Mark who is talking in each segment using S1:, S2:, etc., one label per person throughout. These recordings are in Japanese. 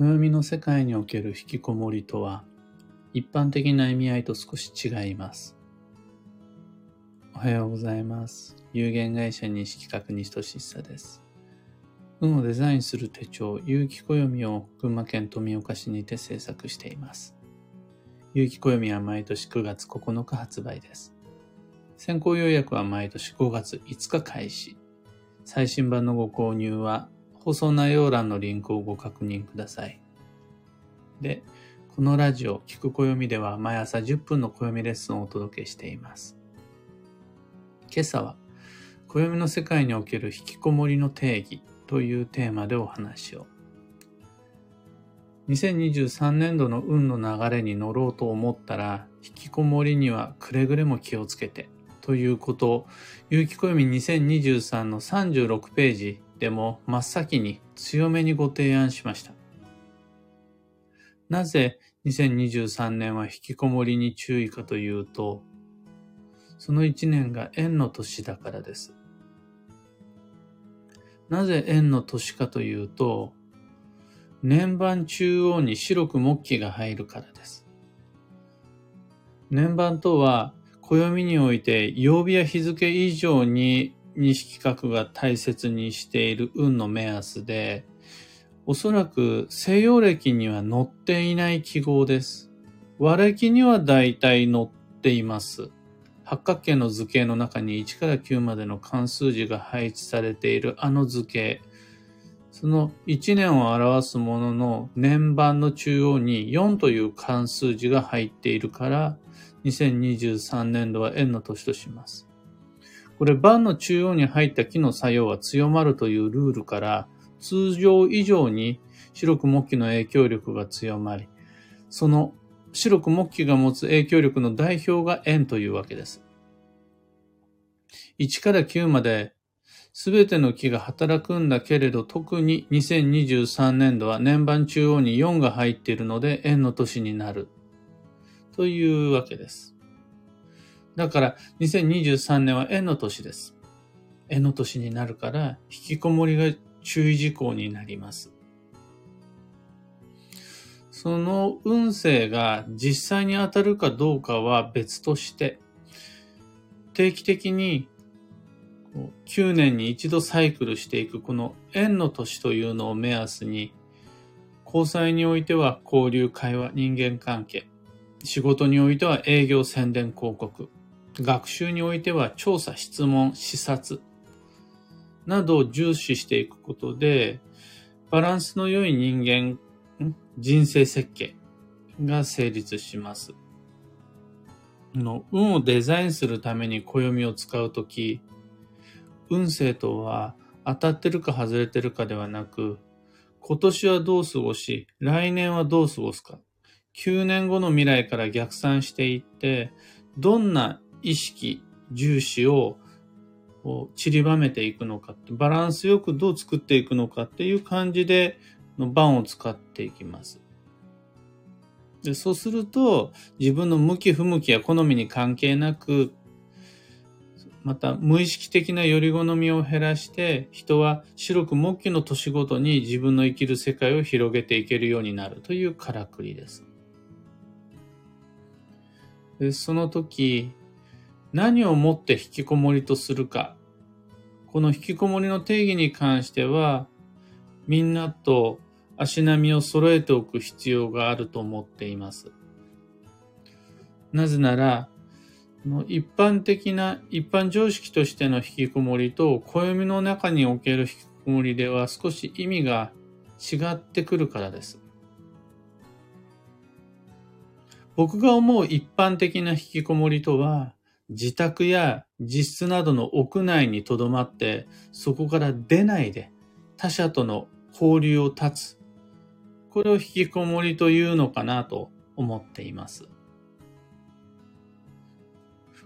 S1: 暦の世界における引きこもりとは、一般的な意味合いと少し違います。おはようございます。有限会社西企画西俊久です。運をデザインする手帳、有機暦を群馬県富岡市にて制作しています。有機暦は毎年9月9日発売です。先行予約は毎年5月5日開始。最新版のご購入は放送内容欄のリンクをご確認ください。で、このラジオ、聞く暦では毎朝10分の暦レッスンをお届けしています。今朝は、暦の世界における引きこもりの定義というテーマでお話を。2023年度の運の流れに乗ろうと思ったら、引きこもりにはくれぐれも気をつけてということを、有機暦2023の36ページでも真っ先に強めにご提案しました。なぜ2023年は引きこもりに注意かというと、その1年が円の年だからです。なぜ円の年かというと、年番中央に白く木器が入るからです。年番とは、暦において曜日や日付以上に西企画が大切にしている運の目安で、おそらく西洋暦には載っていない記号です。和暦には大体載っています。八角形の図形の中に1から9までの関数字が配置されているあの図形。その1年を表すものの年番の中央に4という関数字が入っているから2023年度は円の年とします。これ、盤の中央に入った木の作用は強まるというルールから、通常以上に白く木器の影響力が強まり、その白く木器が持つ影響力の代表が円というわけです。1から9まで全ての木が働くんだけれど、特に2023年度は年番中央に4が入っているので円の年になる。というわけです。だから2023年は円の年です。円の年になるから引きこもりが注意事項になります。その運勢が実際に当たるかどうかは別として、定期的に9年に一度サイクルしていくこの円の年というのを目安に、交際においては交流、会話、人間関係、仕事においては営業、宣伝、広告、学習においては調査、質問、視察などを重視していくことで、バランスの良い人間、人生設計が成立します。の運をデザインするために暦を使うとき、運勢とは当たってるか外れてるかではなく、今年はどう過ごし、来年はどう過ごすか、9年後の未来から逆算していって、どんな意識、重視を散りばめていくのかバランスよくどう作っていくのかっていう感じでの番を使っていきます。でそうすると自分の向き不向きや好みに関係なくまた無意識的なより好みを減らして人は白く木器の年ごとに自分の生きる世界を広げていけるようになるというからくりです。でその時何をもって引きこもりとするか。この引きこもりの定義に関しては、みんなと足並みを揃えておく必要があると思っています。なぜなら、一般的な、一般常識としての引きこもりと、暦の中における引きこもりでは少し意味が違ってくるからです。僕が思う一般的な引きこもりとは、自宅や自室などの屋内にとどまって、そこから出ないで他者との交流を断つ。これを引きこもりというのかなと思っています。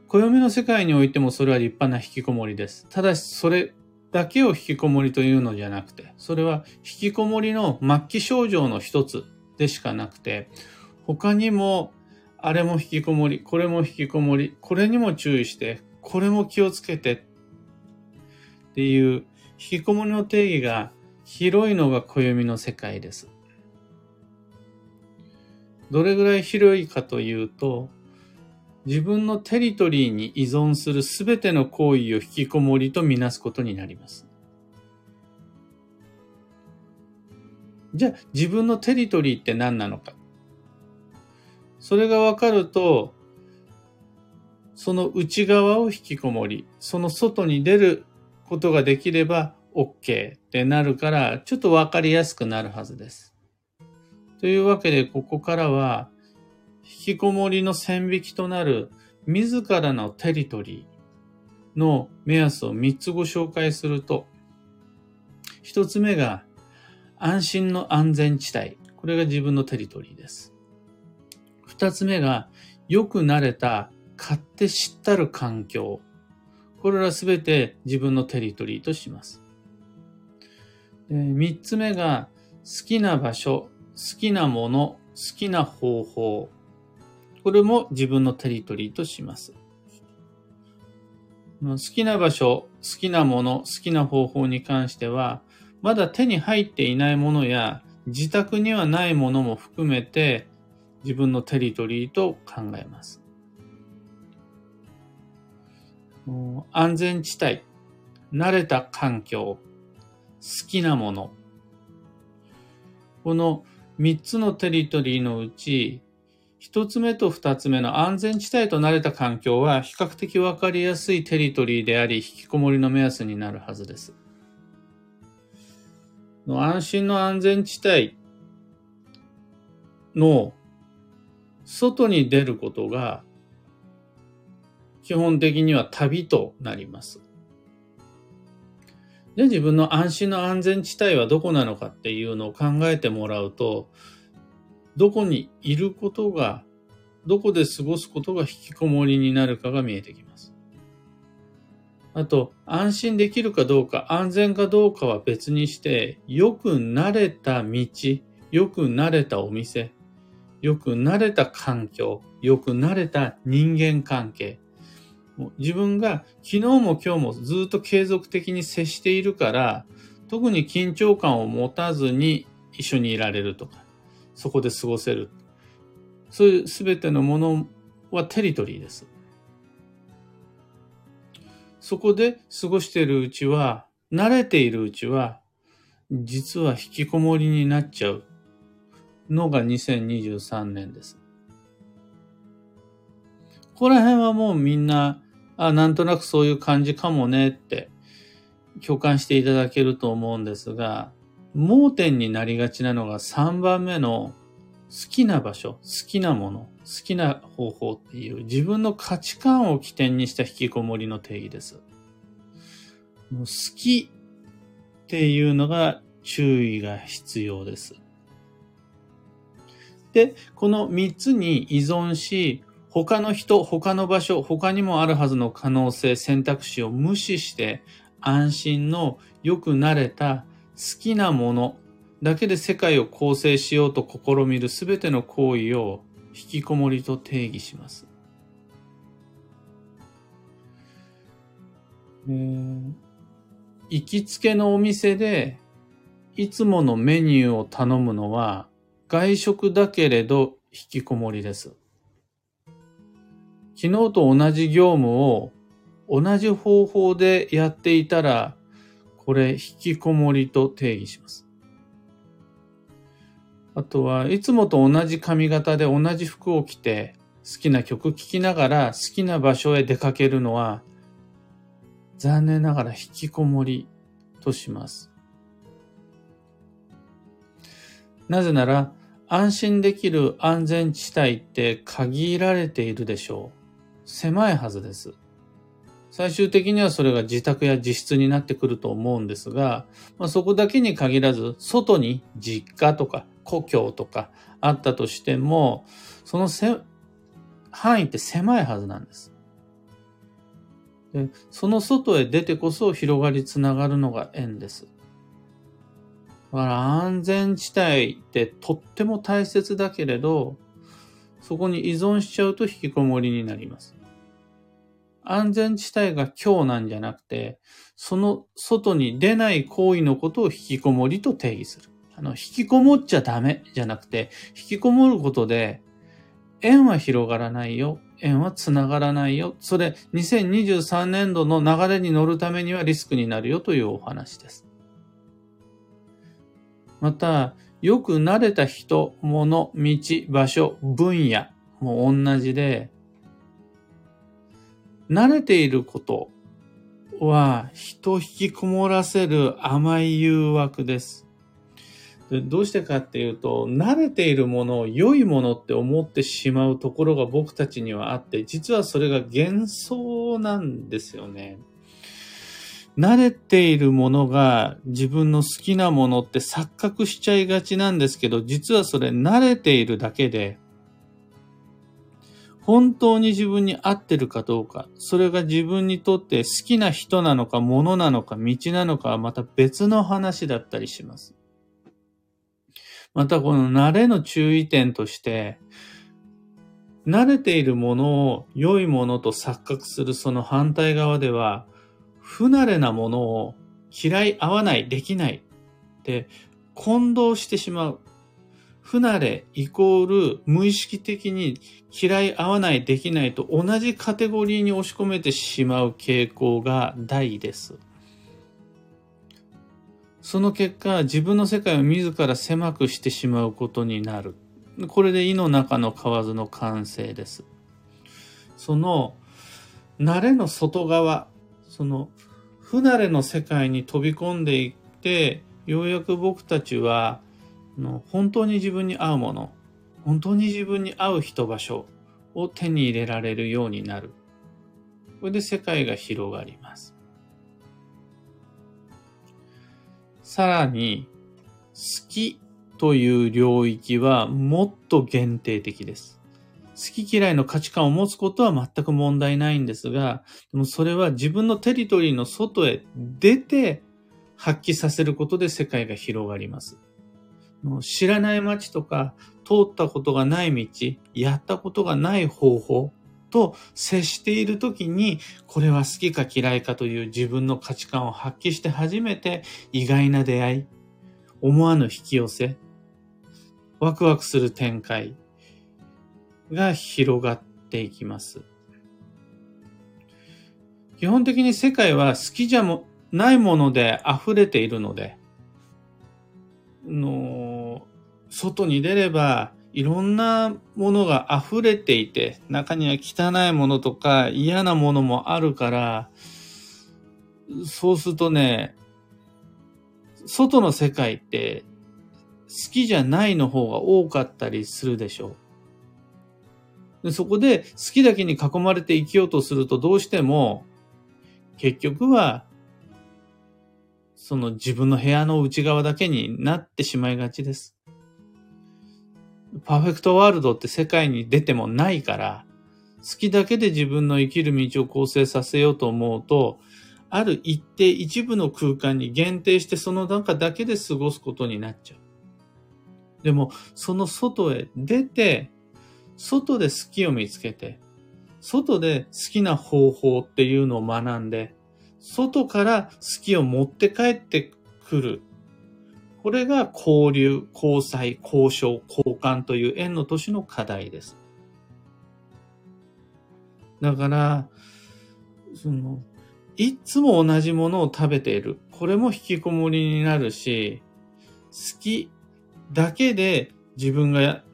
S1: 暦の世界においてもそれは立派な引きこもりです。ただしそれだけを引きこもりというのじゃなくて、それは引きこもりの末期症状の一つでしかなくて、他にもあれも引きこもり、これも引きこもり、これにも注意して、これも気をつけてっていう引きこもりの定義が広いのが暦の世界です。どれぐらい広いかというと、自分のテリトリーに依存するすべての行為を引きこもりとみなすことになります。じゃあ自分のテリトリーって何なのか。それがわかると、その内側を引きこもり、その外に出ることができれば OK ってなるから、ちょっとわかりやすくなるはずです。というわけで、ここからは、引きこもりの線引きとなる自らのテリトリーの目安を3つご紹介すると、1つ目が安心の安全地帯。これが自分のテリトリーです。2つ目がよく慣れた勝手知ったる環境。これらすべて自分のテリトリーとします。3つ目が好きな場所、好きなもの、好きな方法。これも自分のテリトリーとします。好きな場所、好きなもの、好きな方法に関しては、まだ手に入っていないものや自宅にはないものも含めて自分のテリトリーと考えます。安全地帯、慣れた環境、好きなもの。この三つのテリトリーのうち、一つ目と二つ目の安全地帯と慣れた環境は比較的わかりやすいテリトリーであり、引きこもりの目安になるはずです。安心の安全地帯の外に出ることが基本的には旅となります。じゃあ自分の安心の安全地帯はどこなのかっていうのを考えてもらうと、どこにいることが、どこで過ごすことが引きこもりになるかが見えてきます。あと、安心できるかどうか、安全かどうかは別にして、よく慣れた道、よく慣れたお店、よく慣れた環境、よく慣れた人間関係、自分が昨日も今日もずっと継続的に接しているから、特に緊張感を持たずに一緒にいられるとか、そこで過ごせる。そういうすべてのものはテリトリーです。そこで過ごしているうちは、慣れているうちは、実は引きこもりになっちゃうのが2023年です。ここら辺はもうみんなあ、なんとなくそういう感じかもねって共感していただけると思うんですが、盲点になりがちなのが3番目の好きな場所、好きなもの、好きな方法っていう自分の価値観を起点にした引きこもりの定義です。好きっていうのが注意が必要です。で、この3つに依存し、他の人、他の場所、他にもあるはずの可能性、選択肢を無視して安心のよく慣れた好きなものだけで世界を構成しようと試みるすべての行為を引きこもりと定義します。えー、行きつけのお店でいつものメニューを頼むのは外食だけれど引きこもりです。昨日と同じ業務を同じ方法でやっていたら、これ引きこもりと定義します。あとは、いつもと同じ髪型で同じ服を着て、好きな曲聴きながら好きな場所へ出かけるのは、残念ながら引きこもりとします。なぜなら、安心できる安全地帯って限られているでしょう。狭いはずです。最終的にはそれが自宅や自室になってくると思うんですが、まあ、そこだけに限らず、外に実家とか故郷とかあったとしても、その範囲って狭いはずなんです。でその外へ出てこそ広がりつながるのが縁です。だから安全地帯ってとっても大切だけれど、そこに依存しちゃうと引きこもりになります。安全地帯が今日なんじゃなくて、その外に出ない行為のことを引きこもりと定義する。あの、引きこもっちゃダメじゃなくて、引きこもることで縁は広がらないよ。縁は繋がらないよ。それ、2023年度の流れに乗るためにはリスクになるよというお話です。また、よく慣れた人、物、道、場所、分野も同じで、慣れていることは人を引きこもらせる甘い誘惑です。どうしてかっていうと、慣れているものを良いものって思ってしまうところが僕たちにはあって、実はそれが幻想なんですよね。慣れているものが自分の好きなものって錯覚しちゃいがちなんですけど、実はそれ慣れているだけで、本当に自分に合ってるかどうか、それが自分にとって好きな人なのか、物なのか、道なのかはまた別の話だったりします。またこの慣れの注意点として、慣れているものを良いものと錯覚するその反対側では、不慣れなものを嫌い、合わない、できないって混同してしまう。不慣れイコール無意識的に嫌い合わないできないと同じカテゴリーに押し込めてしまう傾向が大です。その結果、自分の世界を自ら狭くしてしまうことになる。これで胃の中の蛙の完成です。その慣れの外側、その不慣れの世界に飛び込んでいって、ようやく僕たちは本当に自分に合うもの、本当に自分に合う人場所を手に入れられるようになる。これで世界が広がります。さらに、好きという領域はもっと限定的です。好き嫌いの価値観を持つことは全く問題ないんですが、でもそれは自分のテリトリーの外へ出て発揮させることで世界が広がります。知らない街とか、通ったことがない道、やったことがない方法と接しているときに、これは好きか嫌いかという自分の価値観を発揮して初めて意外な出会い、思わぬ引き寄せ、ワクワクする展開が広がっていきます。基本的に世界は好きじゃもないもので溢れているので、の、外に出れば、いろんなものが溢れていて、中には汚いものとか嫌なものもあるから、そうするとね、外の世界って好きじゃないの方が多かったりするでしょう。でそこで好きだけに囲まれて生きようとするとどうしても結局はその自分の部屋の内側だけになってしまいがちです。パーフェクトワールドって世界に出てもないから、好きだけで自分の生きる道を構成させようと思うと、ある一定一部の空間に限定してその中だけで過ごすことになっちゃう。でも、その外へ出て、外で好きを見つけて、外で好きな方法っていうのを学んで、外から好きを持って帰ってくる。これが交流、交際、交渉、交換という縁の年の課題です。だから、その、いつも同じものを食べている。これも引きこもりになるし、好きだけで自分が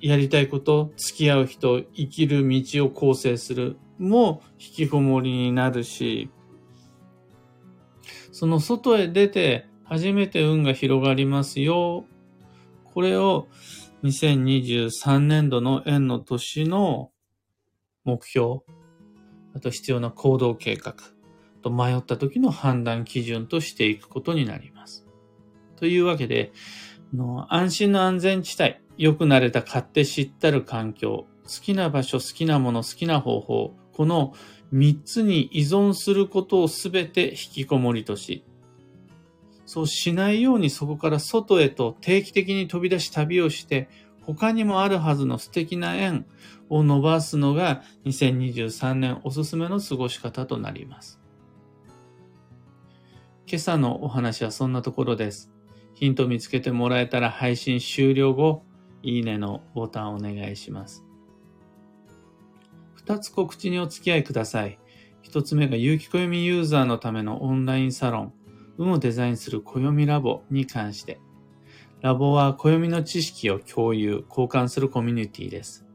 S1: やりたいこと、付き合う人、生きる道を構成するも引きこもりになるし、その外へ出て初めて運が広がりますよ。これを2023年度の円の年の目標、あと必要な行動計画と迷った時の判断基準としていくことになります。というわけで、の安心の安全地帯、良くなれた勝手知ったる環境、好きな場所、好きなもの、好きな方法、この三つに依存することをすべて引きこもりとし、そうしないようにそこから外へと定期的に飛び出し旅をして、他にもあるはずの素敵な縁を伸ばすのが2023年おすすめの過ごし方となります。今朝のお話はそんなところです。ヒント見つけてもらえたら配信終了後、いいねのボタンをお願いします。二つ告知にお付き合いください。一つ目が有機暦ユーザーのためのオンラインサロン、運をデザインする暦ラボに関して。ラボは暦の知識を共有、交換するコミュニティです。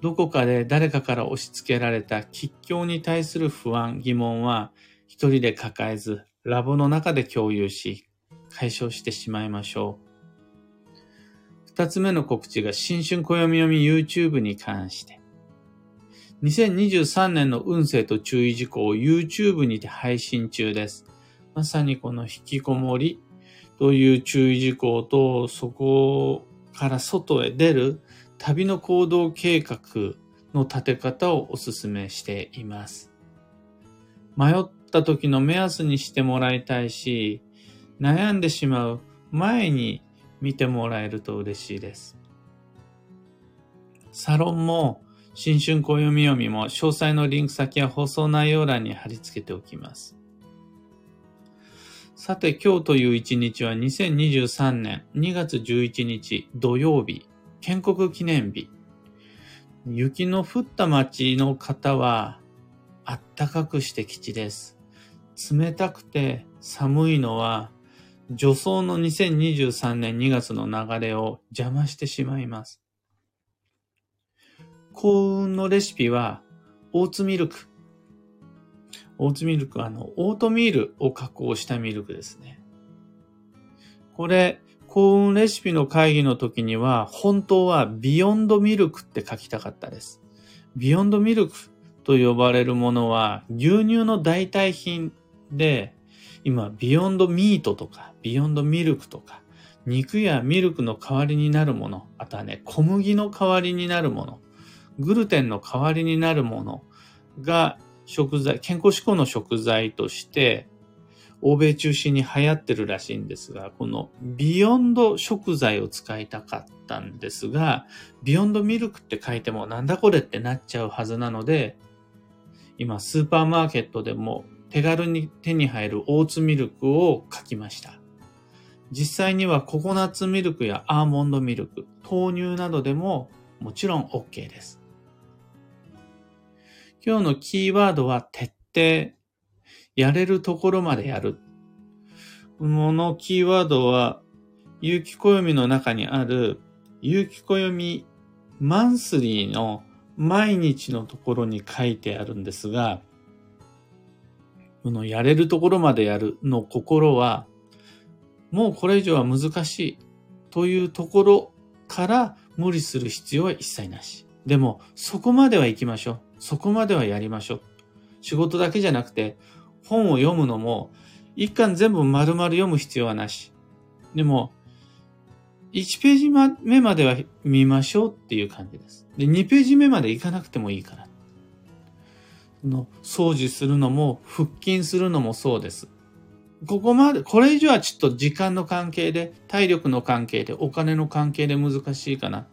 S1: どこかで誰かから押し付けられた吉祥に対する不安、疑問は一人で抱えず、ラボの中で共有し、解消してしまいましょう。二つ目の告知が新春暦読み YouTube に関して。2023年の運勢と注意事項を YouTube にて配信中です。まさにこの引きこもりという注意事項と、そこから外へ出る旅の行動計画の立て方をお勧めしています。迷った時の目安にしてもらいたいし、悩んでしまう前に見てもらえると嬉しいです。サロンも新春暦読み読みも詳細のリンク先や放送内容欄に貼り付けておきます。さて今日という一日は2023年2月11日土曜日、建国記念日。雪の降った街の方はあったかくして吉です。冷たくて寒いのは助走の2023年2月の流れを邪魔してしまいます。幸運のレシピは、オーツミルク。オーツミルクは、あの、オートミールを加工したミルクですね。これ、幸運レシピの会議の時には、本当は beyond milk って書きたかったです。 beyond milk と呼ばれるものは、牛乳の代替品で、今、 beyond meat とか、 beyond milk とか、肉やミルクの代わりになるもの、あとはね、小麦の代わりになるもの、グルテンの代わりになるものが食材、健康志向の食材として、欧米中心に流行ってるらしいんですが、この beyond 食材を使いたかったんですが、 beyond milk って書いてもなんだこれってなっちゃうはずなので、今スーパーマーケットでも手軽に手に入るオーツミルクを書きました。実際にはココナッツミルクやアーモンドミルク、豆乳などでももちろん OK です。今日のキーワードは徹底。やれるところまでやる。このキーワードは、有機暦の中にある、有機暦マンスリーの毎日のところに書いてあるんですが、このやれるところまでやるの心は、もうこれ以上は難しいというところから無理する必要は一切なし。でも、そこまでは行きましょう。そこまではやりましょう。仕事だけじゃなくて、本を読むのも、一巻全部丸々読む必要はなし。でも、1ページ目までは見ましょうっていう感じです。で、2ページ目まで行かなくてもいいから。の掃除するのも腹筋するのもそうです。ここまで、これ以上はちょっと時間の関係で、体力の関係で、お金の関係で難しいかな。っ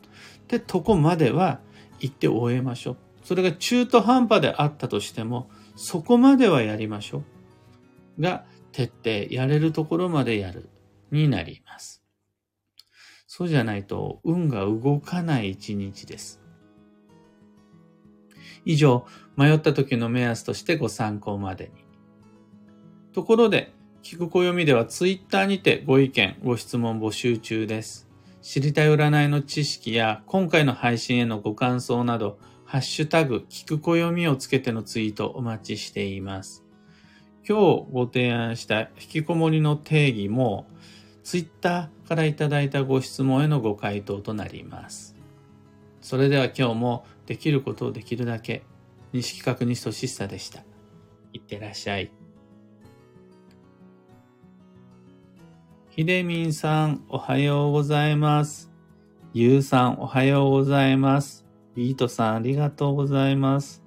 S1: てとこまでは行って終えましょう。それが中途半端であったとしても、そこまではやりましょう。が、徹底、やれるところまでやる、になります。そうじゃないと、運が動かない一日です。以上、迷った時の目安としてご参考までに。ところで、聞く暦ではツイッターにてご意見、ご質問募集中です。知りたい占いの知識や今回の配信へのご感想など、ハッシュタグ、聞く暦をつけてのツイートお待ちしています。今日ご提案した引きこもりの定義も、ツイッターからいただいたご質問へのご回答となります。それでは今日もできることをできるだけ西企画西俊久でした。いってらっしゃい。ひでみんさん、おはようございます。ゆうさん、おはようございます。ビートさん、ありがとうございます。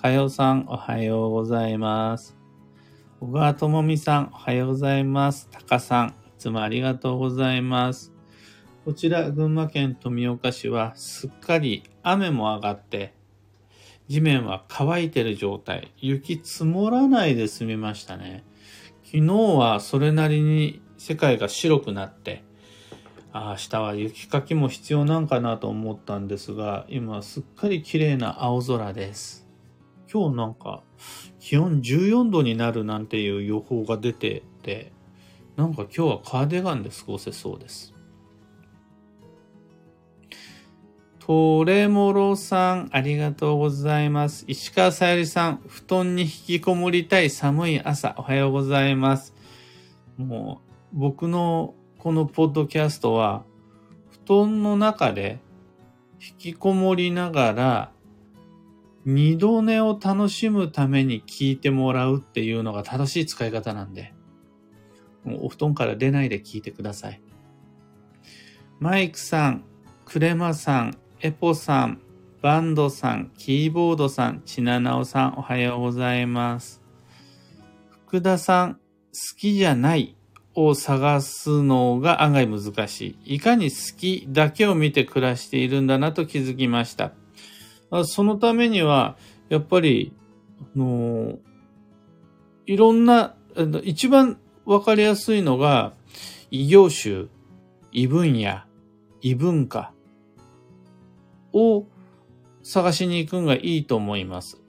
S1: かよさん、おはようございます。小川ともみさん、おはようございます。たかさん、いつもありがとうございます。こちら、群馬県富岡市は、すっかり雨も上がって、地面は乾いてる状態。雪積もらないで済みましたね。昨日はそれなりに世界が白くなって、あ明日は雪かきも必要なんかなと思ったんですが、今すっかり綺麗な青空です。今日なんか気温14度になるなんていう予報が出てて、なんか今日はカーディガンで過ごせそうです。トレモロさん、ありがとうございます。石川さゆりさん、布団に引きこもりたい寒い朝、おはようございます。もう、僕のこのポッドキャストは、布団の中で引きこもりながら、二度寝を楽しむために聞いてもらうっていうのが正しい使い方なんで、もうお布団から出ないで聞いてください。マイクさん、クレマさん、エポさん、バンドさん、キーボードさん、ちななおさん、おはようございます。福田さん、好きじゃないを探すのが案外難しい。いかに好きだけを見て暮らしているんだなと気づきました。そのためには、やっぱり、あのいろんな、一番わかりやすいのが、異業種、異分野、異文化を探しに行くのがいいと思います。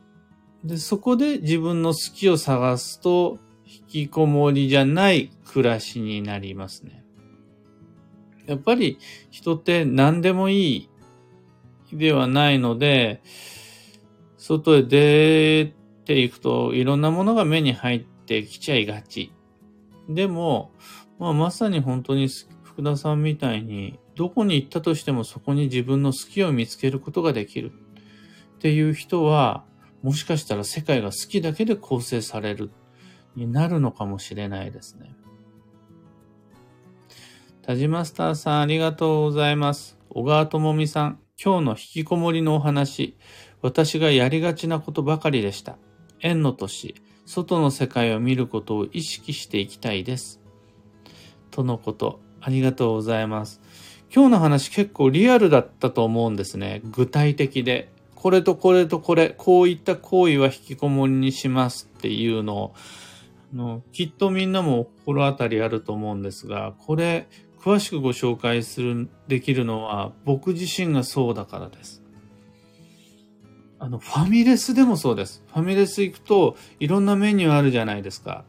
S1: で、そこで自分の好きを探すと、引きこもりじゃない暮らしになりますね。やっぱり人って何でもいいではないので、外へ出ていくといろんなものが目に入ってきちゃいがち。でも、まあ、まさに本当に福田さんみたいに、どこに行ったとしてもそこに自分の好きを見つけることができるっていう人は、もしかしたら世界が好きだけで構成されるになるのかもしれないですね。田島スターさんありがとうございます。小川智美さん、今日の引きこもりのお話、私がやりがちなことばかりでした。縁の年、外の世界を見ることを意識していきたいです。とのこと、ありがとうございます。今日の話結構リアルだったと思うんですね。具体的で。これとこれとこれ、こういった行為は引きこもりにしますっていうのをのきっとみんなも心当たりあると思うんですが、これ詳しくご紹介する、できるのは僕自身がそうだからです。あの、ファミレスでもそうです。ファミレス行くといろんなメニューあるじゃないですか。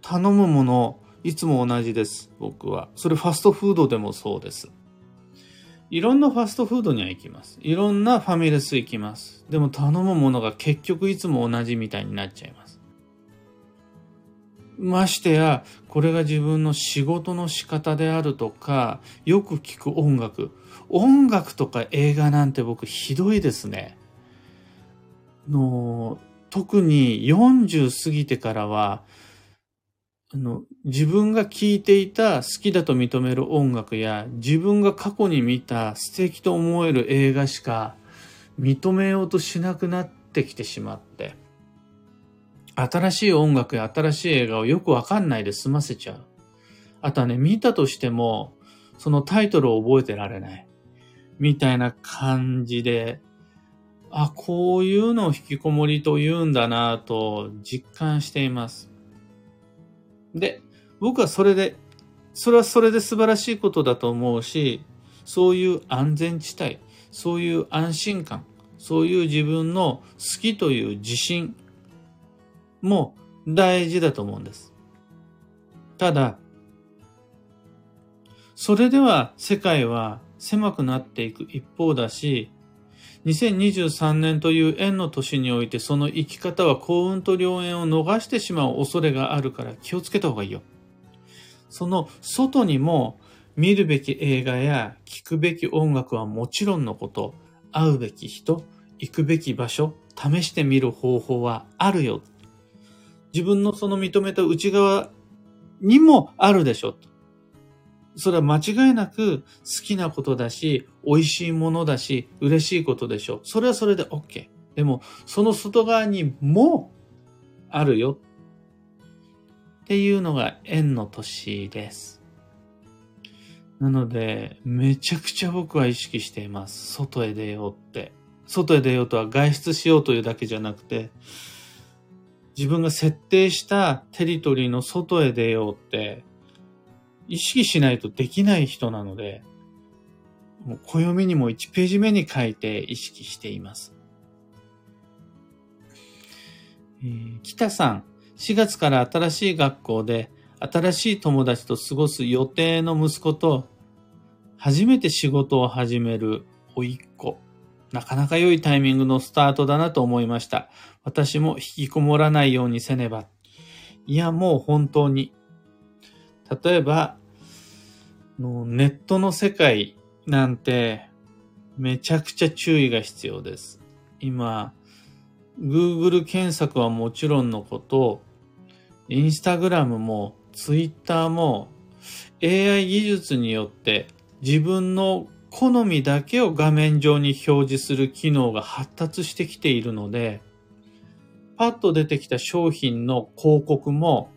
S1: 頼むもの、いつも同じです。僕は。それファストフードでもそうです。いろんなファストフードには行きます。いろんなファミレス行きます。でも頼むものが結局いつも同じみたいになっちゃいます。ましてや、これが自分の仕事の仕方であるとか、よく聞く音楽。音楽とか映画なんて僕ひどいですね。の特に40過ぎてからは、あの、自分が聴いていた好きだと認める音楽や、自分が過去に見た素敵と思える映画しか認めようとしなくなってきてしまって、新しい音楽や新しい映画をよくわかんないで済ませちゃう。あとはね、見たとしても、そのタイトルを覚えてられない。みたいな感じで、あ、こういうのを引きこもりと言うんだなと実感しています。で、僕はそれで、それはそれで素晴らしいことだと思うし、そういう安全地帯、そういう安心感、そういう自分の好きという自信も大事だと思うんです。ただ、それでは世界は狭くなっていく一方だし、2023年という縁の年においてその生き方は幸運と良縁を逃してしまう恐れがあるから気をつけた方がいいよ。その外にも見るべき映画や聴くべき音楽はもちろんのこと、会うべき人、行くべき場所、試してみる方法はあるよ自分のその認めた内側にもあるでしょ。それは間違いなく好きなことだし、美味しいものだし、嬉しいことでしょう。それはそれで OK。でも、その外側にもあるよ。っていうのが縁の年です。なので、めちゃくちゃ僕は意識しています。外へ出ようって。外へ出ようとは外出しようというだけじゃなくて、自分が設定したテリトリーの外へ出ようって意識しないとできない人なので、もう暦にも1ページ目に書いて意識しています。えー、北さん、4月から新しい学校で新しい友達と過ごす予定の息子と初めて仕事を始める甥っ子。なかなか良いタイミングのスタートだなと思いました。私も引きこもらないようにせねば。いや、もう本当に。例えば、ネットの世界なんてめちゃくちゃ注意が必要です。今、Google 検索はもちろんのこと、Instagram も Twitter も AI 技術によって自分の好みだけを画面上に表示する機能が発達してきているので、パッと出てきた商品の広告も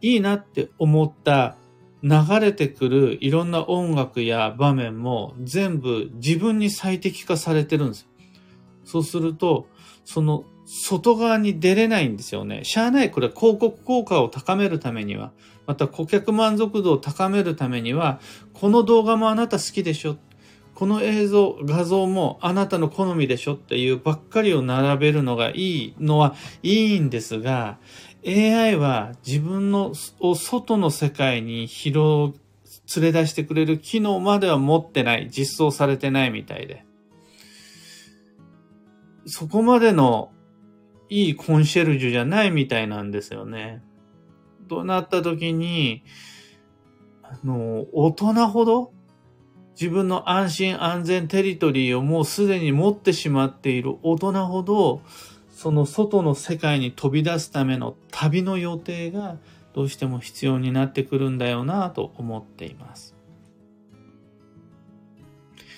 S1: いいなって思った流れてくるいろんな音楽や場面も全部自分に最適化されてるんですよ。そうすると、その外側に出れないんですよね。しゃあない。これ広告効果を高めるためには、また顧客満足度を高めるためには、この動画もあなた好きでしょ。この映像、画像もあなたの好みでしょっていうばっかりを並べるのがいいのはいいんですが、AI は自分のを外の世界に広、連れ出してくれる機能までは持ってない、実装されてないみたいで。そこまでのいいコンシェルジュじゃないみたいなんですよね。となった時に、あの、大人ほど自分の安心安全テリトリーをもうすでに持ってしまっている大人ほど、その外の世界に飛び出すための旅の予定がどうしても必要になってくるんだよなと思っています。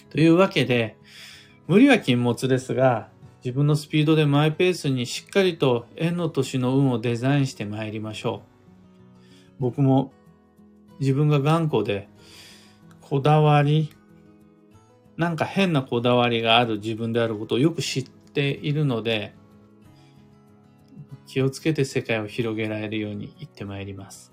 S1: というわけで、無理は禁物ですが、自分のスピードでマイペースにしっかりと縁の年の運をデザインしてまいりましょう。僕も自分が頑固でこだわり、なんか変なこだわりがある自分であることをよく知っているので、気をつけて世界を広げられるように行ってまいります。